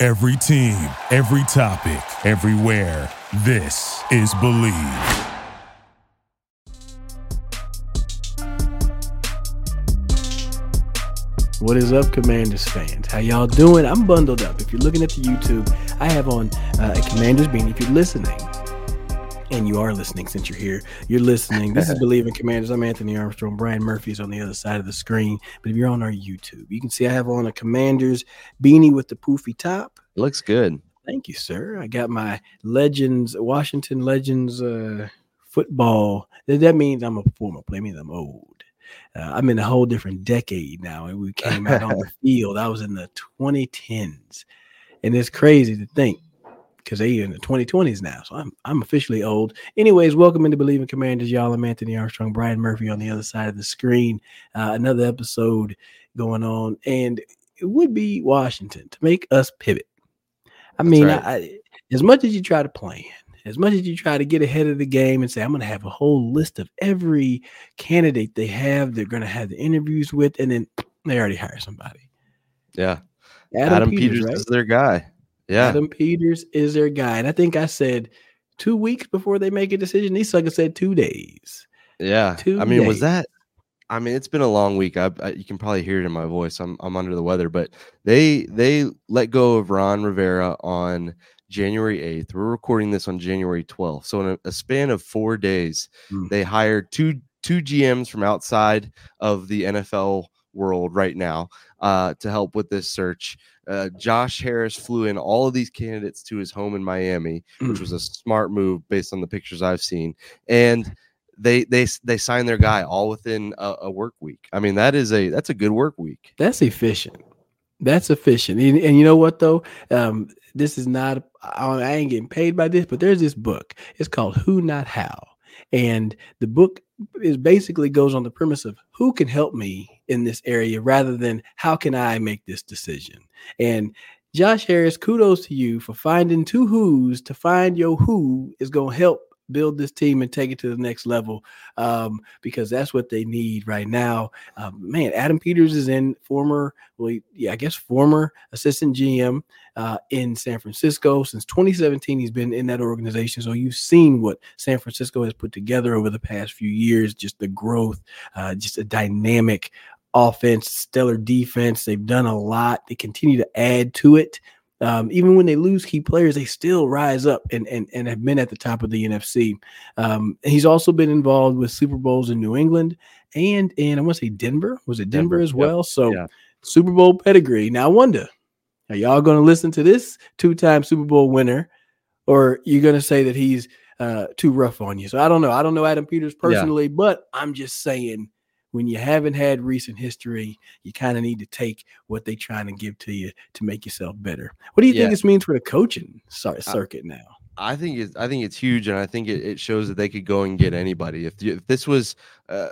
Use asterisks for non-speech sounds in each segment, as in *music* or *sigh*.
Every team, every topic, everywhere. This is Bleav. What is up, Commanders fans? How y'all doing? I'm bundled up. If you're looking at the YouTube, I have on uh, a Commanders beanie. If you're listening, and you are listening since you're here, you're listening. This is *laughs* Bleav in Commanders. I'm Anthony Armstrong. Brian Murphy is on the other side of the screen. But if you're on our YouTube, you can see I have on a Commanders beanie with the poofy top. It looks good. Thank you, sir. I got my Legends, Washington Legends uh, football. That means I'm a former player. That means I'm old. Uh, I'm in a whole different decade now. And we came out on the *laughs* field. I was in the 2010s. And it's crazy to think because they're in the 2020s now. So I'm I'm officially old. Anyways, welcome into Bleav in Commanders, y'all. I'm Anthony Armstrong, Brian Murphy on the other side of the screen. Uh, another episode going on, and it would be Washington to make us pivot. I mean, right. I, I, as much as you try to plan, as much as you try to get ahead of the game and say, I'm going to have a whole list of every candidate they have, they're going to have the interviews with, and then they already hire somebody. Yeah. Adam, Adam Peters, Peters right? is their guy. Yeah. Adam Peters is their guy. And I think I said two weeks before they make a decision. These suckers said two days. Yeah. Two I mean, days. was that? I mean, it's been a long week. I, I, you can probably hear it in my voice. I'm I'm under the weather, but they they let go of Ron Rivera on January 8th. We're recording this on January 12th. So in a, a span of 4 days, mm. they hired two two GMs from outside of the NFL world right now uh, to help with this search. Uh, Josh Harris flew in all of these candidates to his home in Miami, mm. which was a smart move based on the pictures I've seen. And they they they signed their guy all within a, a work week. I mean, that is a that's a good work week. That's efficient. That's efficient. And, and you know what though? Um, this is not I ain't getting paid by this, but there's this book. It's called Who Not How. And the book is basically goes on the premise of who can help me in this area rather than how can I make this decision. And Josh Harris, kudos to you for finding two who's to find your who is going to help build this team and take it to the next level um, because that's what they need right now. Um, man, Adam Peters is in former, well, yeah, I guess former assistant GM uh, in San Francisco since 2017. He's been in that organization, so you've seen what San Francisco has put together over the past few years. Just the growth, uh, just a dynamic offense, stellar defense. They've done a lot. They continue to add to it. Um, even when they lose key players, they still rise up and, and, and have been at the top of the NFC. Um, he's also been involved with Super Bowls in New England and in, I want to say Denver. Was it Denver, Denver as well? Yep. So yeah. Super Bowl pedigree. Now, I wonder, are y'all going to listen to this two time Super Bowl winner or you're going to say that he's uh, too rough on you? So I don't know. I don't know Adam Peters personally, yeah. but I'm just saying when you haven't had recent history, you kind of need to take what they're trying to give to you to make yourself better. What do you yeah. think this means for the coaching circuit now? I think it's I think it's huge, and I think it, it shows that they could go and get anybody. If, if this was uh,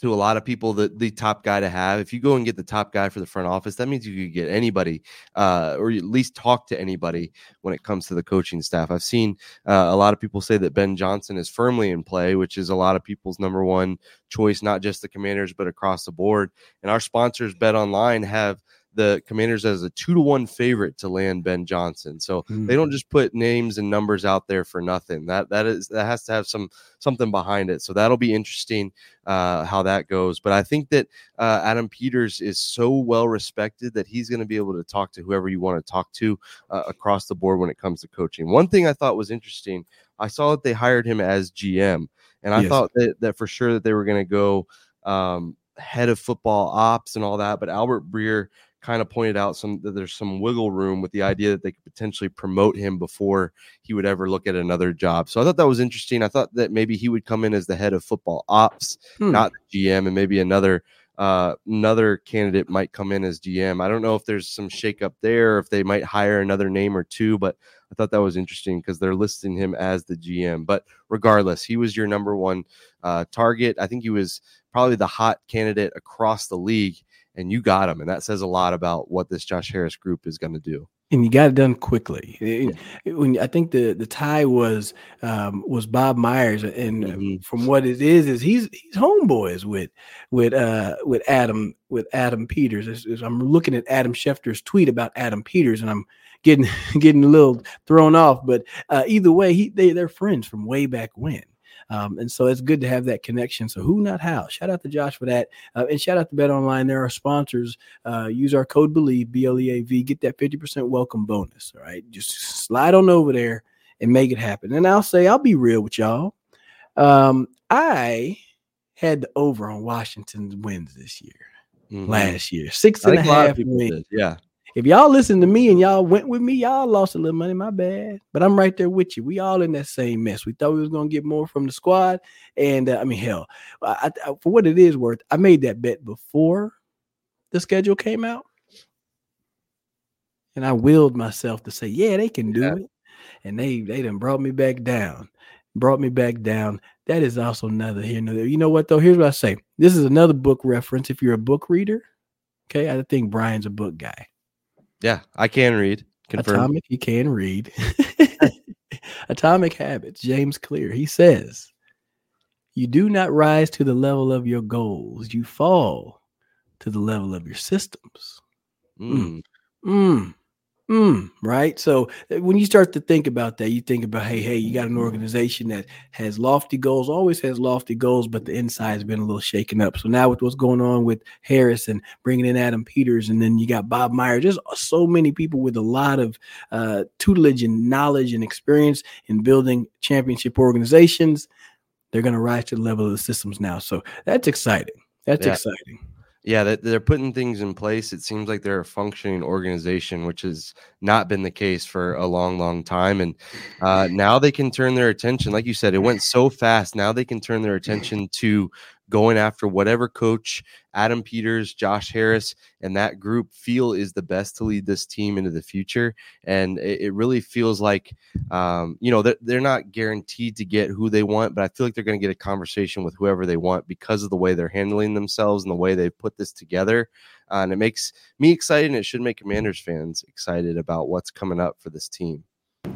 to a lot of people the, the top guy to have. If you go and get the top guy for the front office, that means you could get anybody uh, or at least talk to anybody when it comes to the coaching staff. I've seen uh, a lot of people say that Ben Johnson is firmly in play, which is a lot of people's number one choice, not just the commanders, but across the board. And our sponsors, BetOnline, have – the Commanders as a two to one favorite to land Ben Johnson. So mm. they don't just put names and numbers out there for nothing. That that is that has to have some something behind it. So that'll be interesting uh, how that goes. But I think that uh, Adam Peters is so well respected that he's going to be able to talk to whoever you want to talk to uh, across the board when it comes to coaching. One thing I thought was interesting. I saw that they hired him as GM, and I yes. thought that, that for sure that they were going to go um, head of football ops and all that. But Albert Breer kind of pointed out some that there's some wiggle room with the idea that they could potentially promote him before he would ever look at another job. So I thought that was interesting. I thought that maybe he would come in as the head of football ops, hmm. not GM, and maybe another uh, another candidate might come in as GM. I don't know if there's some shakeup there, if they might hire another name or two, but I thought that was interesting because they're listing him as the GM. But regardless, he was your number one uh, target. I think he was probably the hot candidate across the league, and you got him. And that says a lot about what this Josh Harris group is going to do and you got it done quickly. Yeah. When I think the the tie was um, was Bob Myers, and mm-hmm. from what it is, is he's he's homeboys with with uh with Adam with Adam Peters. I'm looking at Adam Schefter's tweet about Adam Peters, and I'm getting *laughs* getting a little thrown off. But uh, either way, he they they're friends from way back when. Um, and so it's good to have that connection. So who not how? Shout out to Josh for that. Uh, and shout out to BetOnline. There are our sponsors. Uh, use our code Bleav B L E A V, get that 50% welcome bonus. All right. Just slide on over there and make it happen. And I'll say, I'll be real with y'all. Um, I had the over on Washington's wins this year. Mm-hmm. Last year, six and a half wins. Yeah, if y'all listened to me and y'all went with me, y'all lost a little money. My bad, but I'm right there with you. We all in that same mess. We thought we was gonna get more from the squad, and uh, I mean, hell, I, I, for what it is worth, I made that bet before the schedule came out, and I willed myself to say, yeah, they can do yeah. it, and they they done brought me back down, brought me back down. That is also another here. Another, you know what though? Here's what I say. This is another book reference. If you're a book reader, okay, I think Brian's a book guy. Yeah, I can read. Confirm. Atomic, you can read. *laughs* Atomic Habits, James Clear. He says, You do not rise to the level of your goals, you fall to the level of your systems. Mm. Mm. Mm, right. So uh, when you start to think about that, you think about, hey, hey, you got an organization that has lofty goals, always has lofty goals, but the inside has been a little shaken up. So now with what's going on with Harris and bringing in Adam Peters, and then you got Bob Meyer, just so many people with a lot of uh, tutelage and knowledge and experience in building championship organizations. They're going to rise to the level of the systems now. So that's exciting. That's yeah. exciting. Yeah, that they're putting things in place. It seems like they're a functioning organization, which has not been the case for a long, long time. And uh, now they can turn their attention, like you said, it went so fast. Now they can turn their *laughs* attention to going after whatever coach Adam Peters, Josh Harris, and that group feel is the best to lead this team into the future. And it, it really feels like, um, you know, they're, they're not guaranteed to get who they want, but I feel like they're going to get a conversation with whoever they want because of the way they're handling themselves and the way they've put this together. Uh, and it makes me excited, and it should make Commanders fans excited about what's coming up for this team.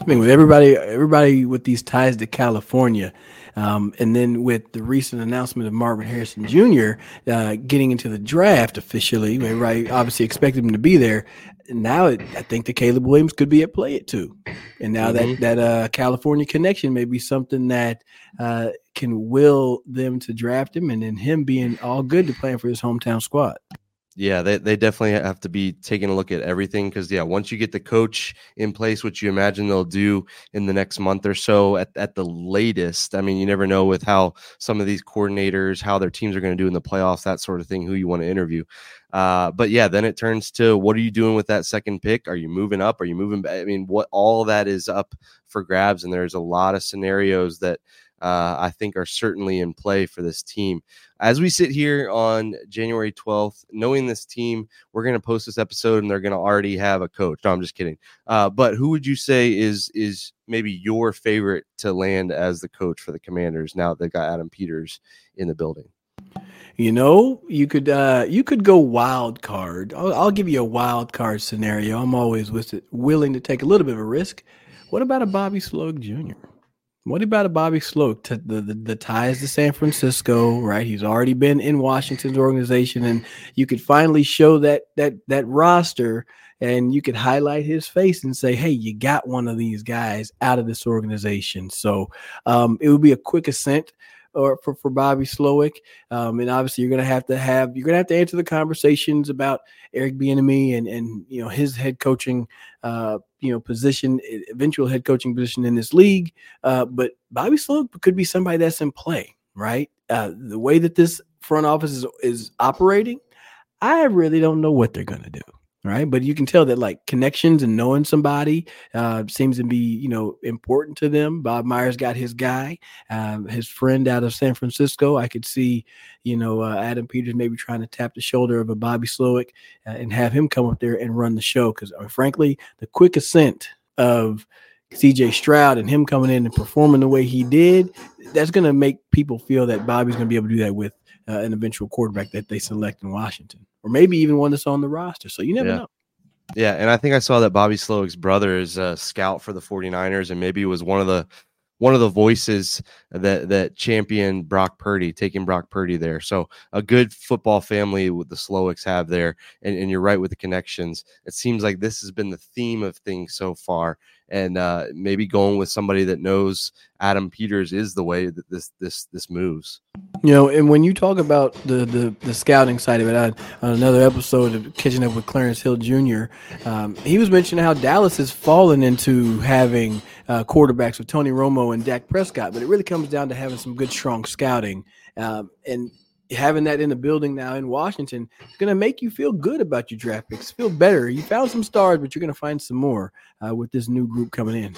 I mean, with everybody, everybody with these ties to California, um, and then with the recent announcement of Marvin Harrison Jr. Uh, getting into the draft officially, everybody obviously expected him to be there. Now, it, I think the Caleb Williams could be at play it too, and now mm-hmm. that that uh, California connection may be something that uh, can will them to draft him, and then him being all good to playing for his hometown squad. Yeah, they, they definitely have to be taking a look at everything because yeah, once you get the coach in place, which you imagine they'll do in the next month or so at, at the latest. I mean, you never know with how some of these coordinators, how their teams are going to do in the playoffs, that sort of thing, who you want to interview. Uh, but yeah, then it turns to what are you doing with that second pick? Are you moving up? Are you moving back? I mean, what all that is up for grabs, and there's a lot of scenarios that uh, I think are certainly in play for this team. As we sit here on January 12th, knowing this team, we're going to post this episode and they're going to already have a coach. No, I'm just kidding. Uh, but who would you say is is maybe your favorite to land as the coach for the Commanders now that they got Adam Peters in the building? You know, you could uh, you could go wild card. I'll, I'll, give you a wild card scenario. I'm always with it, willing to take a little bit of a risk. What about a Bobby Slowik Jr.? What about a Bobby Slowik? To the, the, the ties to San Francisco, right? He's already been in Washington's organization, and you could finally show that that that roster, and you could highlight his face and say, "Hey, you got one of these guys out of this organization." So um, it would be a quick ascent or for, for Bobby Slowik. Um, and obviously you're gonna have to have you're gonna have to answer the conversations about Eric Bieniemy and and you know his head coaching uh, you know position, eventual head coaching position in this league. Uh, but Bobby Slowik could be somebody that's in play, right? Uh, the way that this front office is is operating, I really don't know what they're gonna do. Right? But you can tell that like connections and knowing somebody uh, seems to be you know important to them. Bob Myers got his guy, um, his friend out of San Francisco. I could see you know uh, Adam Peters maybe trying to tap the shoulder of a Bobby Slowik uh, and have him come up there and run the show because uh, frankly, the quick ascent of CJ Stroud and him coming in and performing the way he did, that's going to make people feel that Bobby's going to be able to do that with uh, an eventual quarterback that they select in Washington, or maybe even one that's on the roster. So you never Yeah. know. Yeah, and I think I saw that Bobby Slowik's brother is a scout for the 49ers and maybe was one of the one of the voices that that championed Brock Purdy, taking Brock Purdy there. So a good football family with the Slowiks have there. And, and you're right with the connections. It seems like this has been the theme of things so far. And uh, maybe going with somebody that knows Adam Peters is the way that this this this moves. You know, and when you talk about the the, the scouting side of it, I, on another episode of catching up with Clarence Hill Jr., um, he was mentioning how Dallas has fallen into having uh, quarterbacks with Tony Romo and Dak Prescott, but it really comes down to having some good, strong scouting, um, and having that in the building now in Washington is going to make you feel good about your draft picks, feel better. You found some stars, but you're going to find some more uh, with this new group coming in.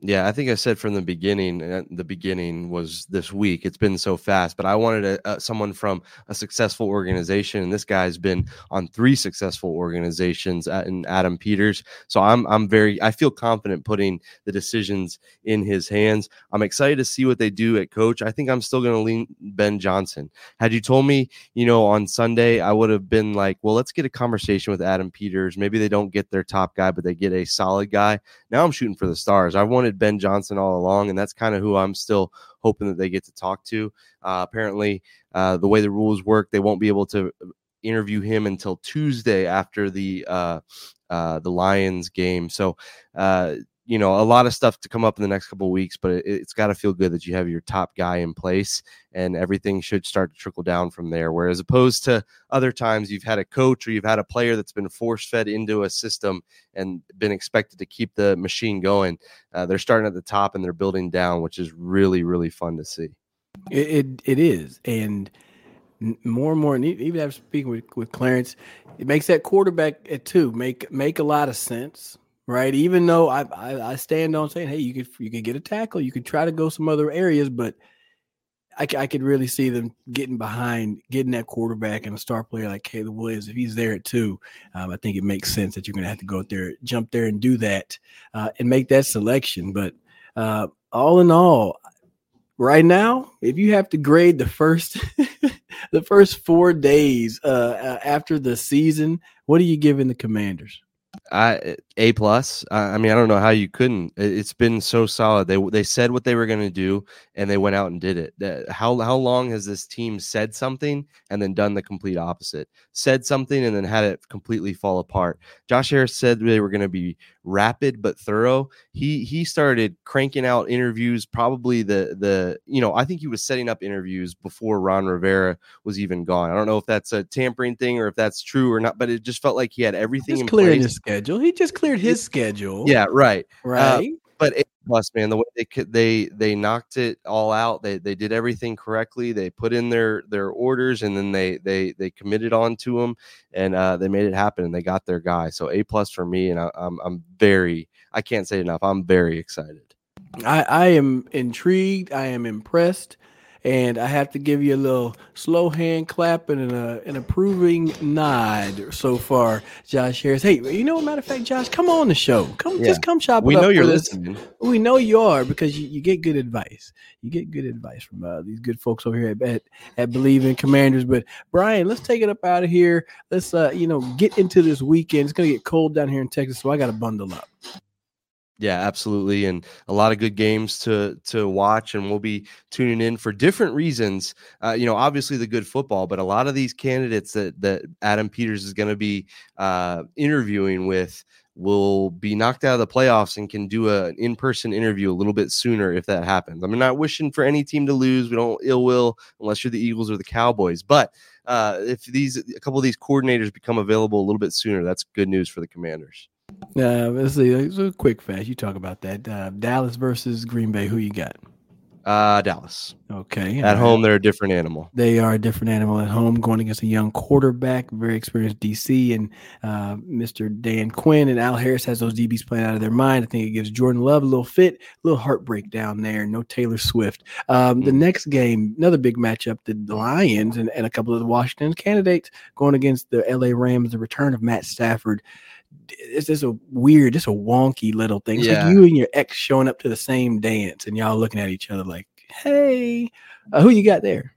Yeah, I think I said from the beginning. Uh, the beginning was this week. It's been so fast, but I wanted a, uh, someone from a successful organization, and this guy's been on three successful organizations at, in Adam Peters. So I'm I'm very I feel confident putting the decisions in his hands. I'm excited to see what they do at coach. I think I'm still going to lean Ben Johnson. Had you told me, you know, on Sunday, I would have been like, well, let's get a conversation with Adam Peters. Maybe they don't get their top guy, but they get a solid guy. Now I'm shooting for the stars. I wanted Ben Johnson all along, and that's kind of who I'm still hoping that they get to talk to. Uh, apparently, uh, the way the rules work, they won't be able to interview him until Tuesday after the uh, uh, the Lions game. So, uh, you know, a lot of stuff to come up in the next couple of weeks, but it, it's got to feel good that you have your top guy in place, and everything should start to trickle down from there. Whereas opposed to other times, you've had a coach or you've had a player that's been force fed into a system and been expected to keep the machine going. Uh, they're starting at the top and they're building down, which is really really fun to see. It it, it is, and more and more, and even after speaking with, with Clarence, it makes that quarterback at two make make a lot of sense, right? Even though I, I I stand on saying, hey, you could you could get a tackle, you could try to go some other areas, but I, I could really see them getting behind, getting that quarterback and a star player like Caleb Williams. If he's there at two, um, I think it makes sense that you're going to have to go there, jump there, and do that, uh, and make that selection. But uh, all in all, right now, if you have to grade the first *laughs* the first four days uh, after the season, what are you giving the Commanders? I a plus. I mean, I don't know how you couldn't. It- It's been so solid. They they said what they were going to do, and they went out and did it. How how long has this team said something and then done the complete opposite? Said something and then had it completely fall apart. Josh Harris said they were going to be rapid but thorough. He he started cranking out interviews. Probably the the you know I think he was setting up interviews before Ron Rivera was even gone. I don't know if that's a tampering thing or if that's true or not, but it just felt like he had everything in clearing place. his schedule. He just cleared his schedule. Yeah, right. right. But A plus, man, the way they could, they they knocked it all out. They they did everything correctly. They put in their their orders, and then they they they committed on to them, and uh, they made it happen, and they got their guy. So A plus for me, and I, I'm I'm very I can't say enough. I'm very excited. I, I am intrigued. I am impressed. And I have to give you a little slow hand clap and a, an approving nod so far, Josh Harris. Hey, you know, matter of fact, Josh, come on the show. Come, Yeah. just come shop. We know you're listening. We know you are because you, you get good advice. You get good advice from uh, these good folks over here at, at at Bleav in Commanders. But Brian, let's take it up out of here. Let's uh, you know, get into this weekend. It's gonna get cold down here in Texas, so I got to bundle up. Yeah, absolutely, and a lot of good games to to watch, and we'll be tuning in for different reasons. Uh, you know, obviously the good football, but a lot of these candidates that that Adam Peters is going to be uh, interviewing with will be knocked out of the playoffs and can do a, an in-person interview a little bit sooner if that happens. I'm not wishing for any team to lose. We don't ill will unless you're the Eagles or the Cowboys, but uh, if these a couple of these coordinators become available a little bit sooner, that's good news for the Commanders. Uh, let's see. It's a quick fast. You talk about that. Uh, Dallas versus Green Bay. Who you got? Uh, Dallas. Okay. At home, they're a different animal. They are a different animal at home, going against a young quarterback, very experienced DC, and uh, Mr. Dan Quinn and Al Harris has those DBs playing out of their mind. I think it gives Jordan Love a little fit, a little heartbreak down there. No Taylor Swift. Um, the Mm. next game, another big matchup, the Lions and, and a couple of the Washington candidates going against the LA Rams. The return of Matt Stafford. It's just a weird, just a wonky little thing. It's Yeah. like you and your ex showing up to the same dance, and y'all looking at each other like, "Hey, uh, who you got there?"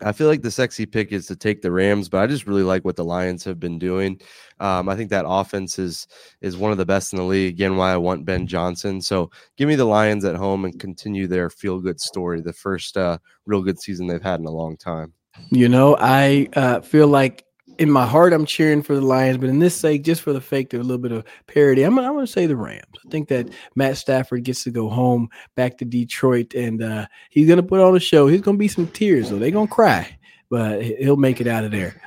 I feel like the sexy pick is to take the Rams, but I just really like what the Lions have been doing. Um, I think that offense is is one of the best in the league. Again, why I want Ben Johnson. So give me the Lions at home and continue their feel good story. The first uh, real good season they've had in a long time. You know, I uh, feel like in my heart I'm cheering for the Lions, but in this sake, just for the fake, there's a little bit of parody. I'm, I'm going to say the Rams. I think that Matt Stafford gets to go home back to Detroit, and uh, he's going to put on a show. He's going to be some tears, though. They're going to cry, but he- he'll make it out of there.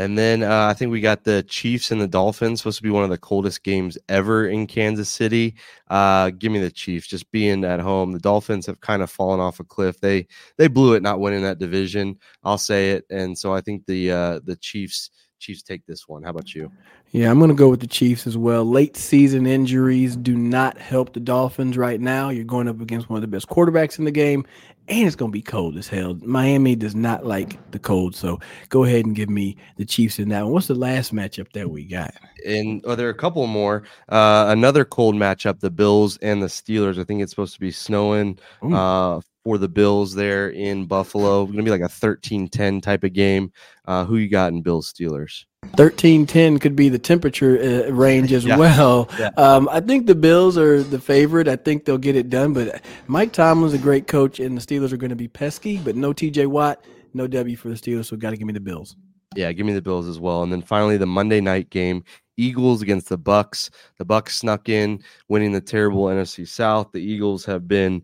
And then uh, I think we got the Chiefs and the Dolphins, supposed to be one of the coldest games ever in Kansas City. Uh, give me the Chiefs, just being at home. The Dolphins have kind of fallen off a cliff. They they blew it not winning that division. I'll say it. And so I think the uh, the Chiefs Chiefs take this one. How about you? Yeah, I'm going to go with the Chiefs as well. Late season injuries do not help the Dolphins right now. You're going up against one of the best quarterbacks in the game, and it's going to be cold as hell. Miami does not like the cold, so go ahead and give me the Chiefs in that one. What's the last matchup that we got? And oh, there are a couple more. Uh, another cold matchup: the Bills and the Steelers. I think it's supposed to be snowing uh, for the Bills there in Buffalo. Going to be like a 13-10 type of game. Uh, who you got in Bills Steelers? 13 10 could be the temperature uh, range as *laughs* Yeah. well. Yeah. Um, I think the Bills are the favorite. I think they'll get it done, but Mike Tomlin's a great coach, and the Steelers are going to be pesky, but no TJ Watt, no W for the Steelers, so got to give me the Bills. Yeah, give me the Bills as well. And then finally the Monday night game, Eagles against the Bucks. The Bucks snuck in, winning the terrible NFC South. The Eagles have been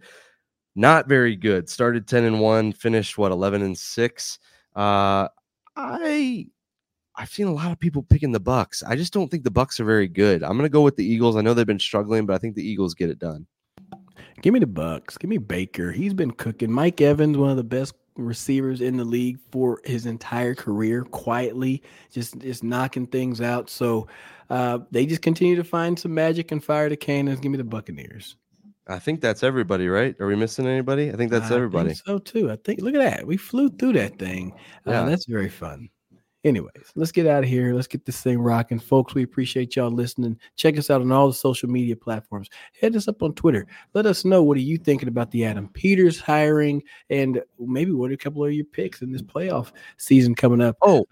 not very good. Started 10 and 1, finished what 11 and 6. Uh I I've seen a lot of people picking the Bucks. I just don't think the Bucks are very good. I'm going to go with the Eagles. I know they've been struggling, but I think the Eagles get it done. Give me the Bucks. Give me Baker. He's been cooking. Mike Evans, one of the best receivers in the league for his entire career, quietly just just knocking things out. So uh, they just continue to find some magic and fire the cannons. Give me the Buccaneers. I think that's everybody, right? Are we missing anybody? I think that's I think everybody. so too. I think. Look at that. We flew through that thing. Uh, Yeah. that's very fun. Anyways, let's get out of here. Let's get this thing rocking, folks. We appreciate y'all listening. Check us out on all the social media platforms. Hit us up on Twitter. Let us know what are you thinking about the Adam Peters hiring, and maybe what are a couple of your picks in this playoff season coming up. Oh,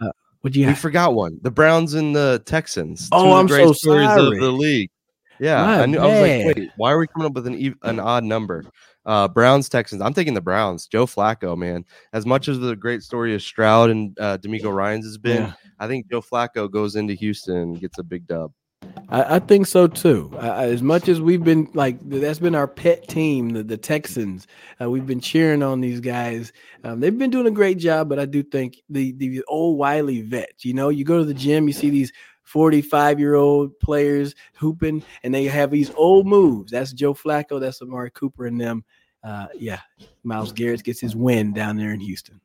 What you we got? forgot one. The Browns and the Texans. Oh, Two of the I'm so sorry. of the league. Yeah, My I knew. I was like, wait, why are we coming up with an an odd number? Uh, Browns Texans. I'm taking the Browns. Joe Flacco, man. As much as the great story of Stroud and uh, DeMeco Ryans has been, Yeah. I think Joe Flacco goes into Houston and gets a big dub. I, I think so too. I- as much as we've been like, that's been our pet team, the, the Texans. Uh, we've been cheering on these guys. Um, they've been doing a great job, but I do think the the old wily vets. You know, you go to the gym, you see these. 45 year old players hooping and they have these old moves. That's Joe Flacco, that's Amari Cooper and them. Uh, yeah, Myles Garrett gets his win down there in Houston.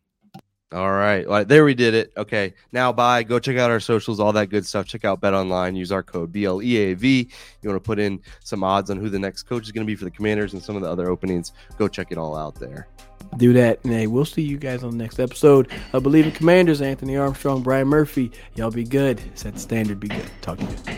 All right. All right. There we did it. Okay. Now bye. Go check out our socials, all that good stuff. Check out BetOnline. Use our code BLEAV. You want to put in some odds on who the next coach is going to be for the commanders and some of the other openings. Go check it all out there. do that. And hey, we'll see you guys on the next episode of Bleav in Commanders. Anthony Armstrong, Brian Murphy. Y'all be good. Set the standard. Be good. Talk to you.